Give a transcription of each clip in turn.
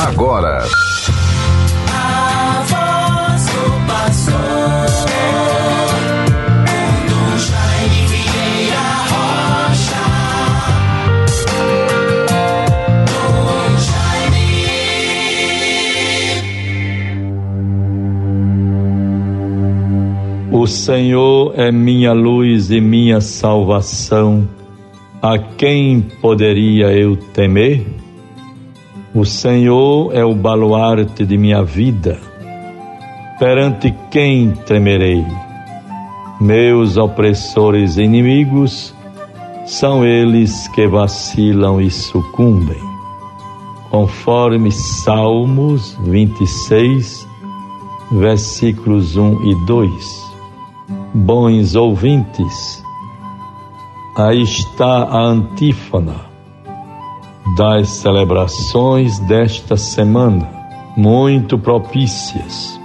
agora. O Senhor é minha luz e minha salvação. A quem poderia eu temer? O Senhor é o baluarte de minha vida. Perante quem tremerei? Meus opressores e inimigos são eles que vacilam e sucumbem. Conforme Salmos 26, versículos 1 e 2. Bons ouvintes, aí está a antífona das celebrações desta semana, muito propícias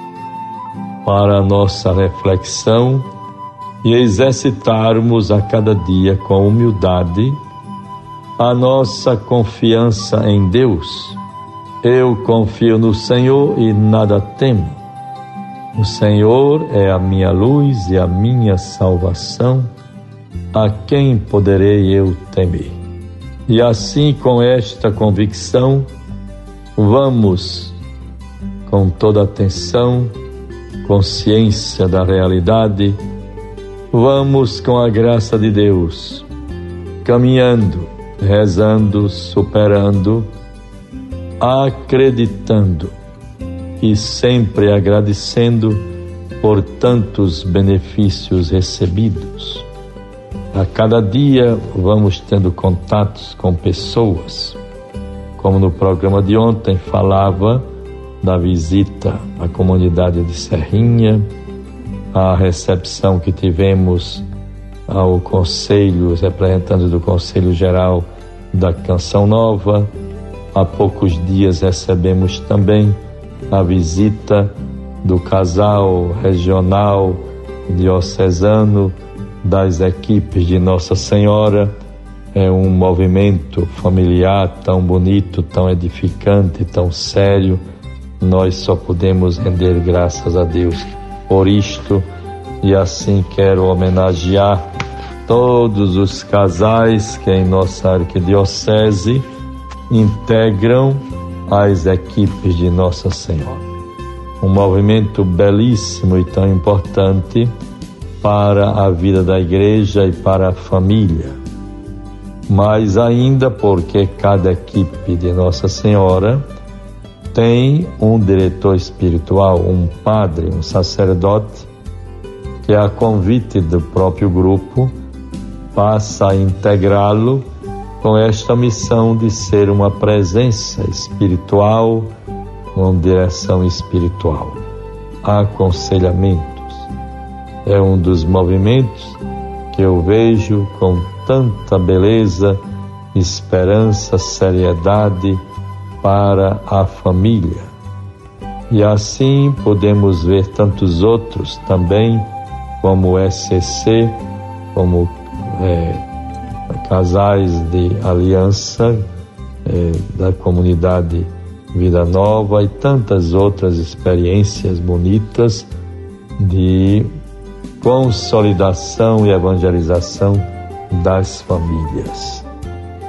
para a nossa reflexão e exercitarmos a cada dia com humildade a nossa confiança em Deus. Eu confio no Senhor e nada temo. O Senhor é a minha luz e a minha salvação. A quem poderei eu temer? E assim, com esta convicção, vamos com toda atenção, consciência da realidade, vamos com a graça de Deus, caminhando, rezando, superando, acreditando e sempre agradecendo por tantos benefícios recebidos. A cada dia vamos tendo contatos com pessoas, como no programa de ontem falava da visita à comunidade de Serrinha, a recepção que tivemos ao Conselho, os representantes do Conselho Geral da Canção Nova. Há poucos dias recebemos também a visita do casal regional diocesano das equipes de Nossa Senhora. É um movimento familiar tão bonito, tão edificante, tão sério. Nós só podemos render graças a Deus por isto e assim quero homenagear todos os casais que em nossa arquidiocese integram as equipes de Nossa Senhora. Um movimento belíssimo e tão importante para a vida da igreja e para a família. Mas ainda porque cada equipe de Nossa Senhora tem um diretor espiritual, um padre, um sacerdote, que a convite do próprio grupo passa a integrá-lo com esta missão de ser uma presença espiritual, uma direção espiritual. Aconselhamento é um dos movimentos que eu vejo com tanta beleza, esperança, seriedade para a família. E assim podemos ver tantos outros também, como o SCC, como é, casais de aliança é, da comunidade Vida Nova e tantas outras experiências bonitas de consolidação e evangelização das famílias.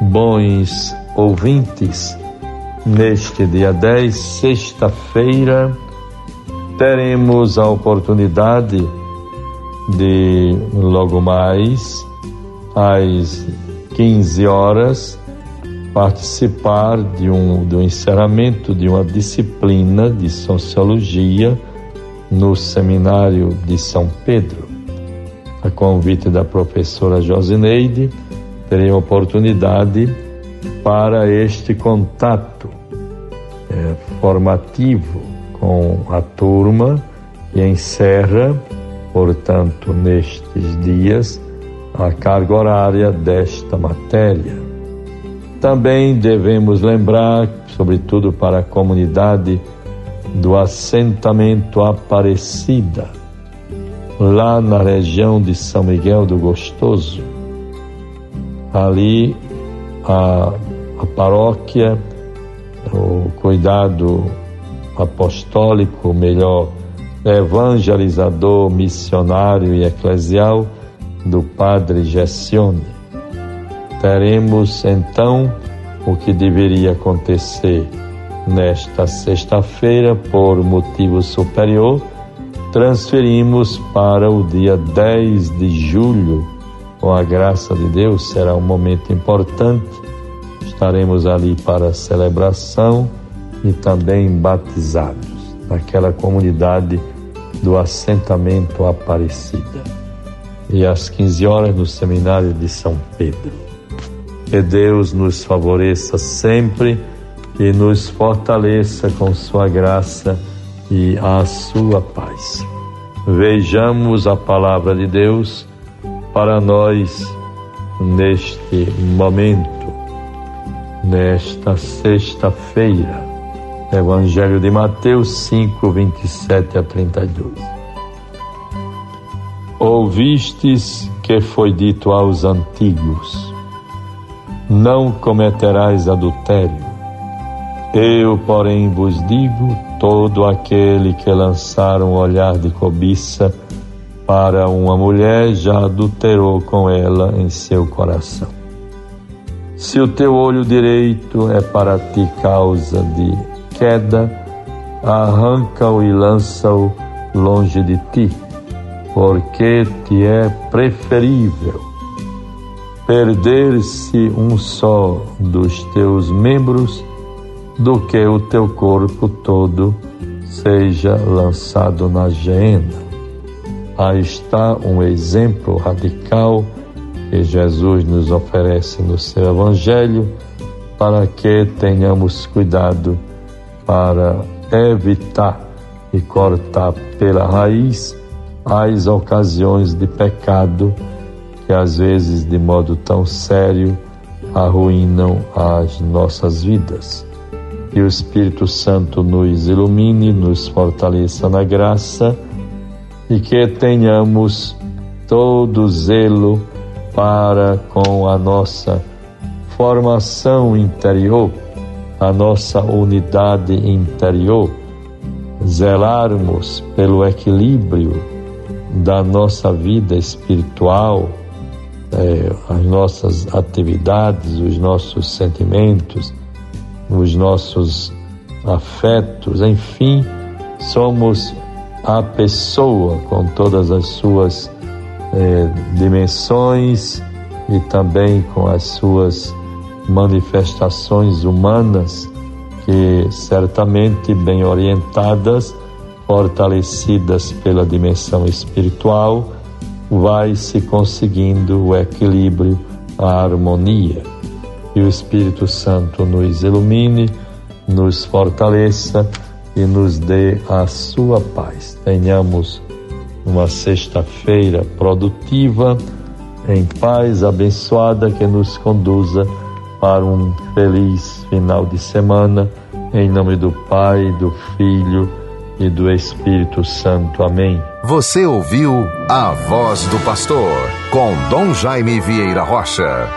Bons ouvintes, neste dia 10, sexta-feira, teremos a oportunidade de logo mais às 15 horas participar de um do encerramento de uma disciplina de sociologia no seminário de São Pedro a convite da professora Josineide, terei oportunidade para este contato é, formativo com a turma que encerra, portanto, nestes dias, a carga horária desta matéria. Também devemos lembrar, sobretudo para a comunidade do assentamento Aparecida, lá na região de São Miguel do Gostoso. Ali a, a paróquia o cuidado apostólico, melhor, evangelizador, missionário e eclesial do Padre Gessione. Teremos então o que deveria acontecer nesta sexta-feira por motivo superior, transferimos para o dia 10 de julho. Com a graça de Deus, será um momento importante. Estaremos ali para celebração e também batizados naquela comunidade do assentamento Aparecida. E às 15 horas no seminário de São Pedro. Que Deus nos favoreça sempre e nos fortaleça com sua graça e a sua paz. Vejamos a palavra de Deus para nós neste momento, nesta sexta-feira. Evangelho de Mateus 5, 27 a 32. Ouvistes que foi dito aos antigos: Não cometerás adultério. Eu, porém, vos digo: todo aquele que lançar um olhar de cobiça para uma mulher já adulterou com ela em seu coração. Se o teu olho direito é para ti causa de queda, arranca-o e lança-o longe de ti, porque te é preferível perder-se um só dos teus membros do que o teu corpo todo seja lançado na geena. Aí está um exemplo radical que Jesus nos oferece no seu Evangelho para que tenhamos cuidado para evitar e cortar pela raiz as ocasiões de pecado que às vezes de modo tão sério arruinam as nossas vidas que o Espírito Santo nos ilumine, nos fortaleça na graça e que tenhamos todo zelo para com a nossa formação interior, a nossa unidade interior, zelarmos pelo equilíbrio da nossa vida espiritual, eh, as nossas atividades, os nossos sentimentos os nossos afetos, enfim, somos a pessoa com todas as suas eh, dimensões e também com as suas manifestações humanas que certamente bem orientadas, fortalecidas pela dimensão espiritual, vai se conseguindo o equilíbrio, a harmonia que o Espírito Santo nos ilumine, nos fortaleça e nos dê a sua paz. Tenhamos uma sexta-feira produtiva, em paz, abençoada, que nos conduza para um feliz final de semana. Em nome do Pai, do Filho e do Espírito Santo. Amém. Você ouviu a voz do pastor com Dom Jaime Vieira Rocha.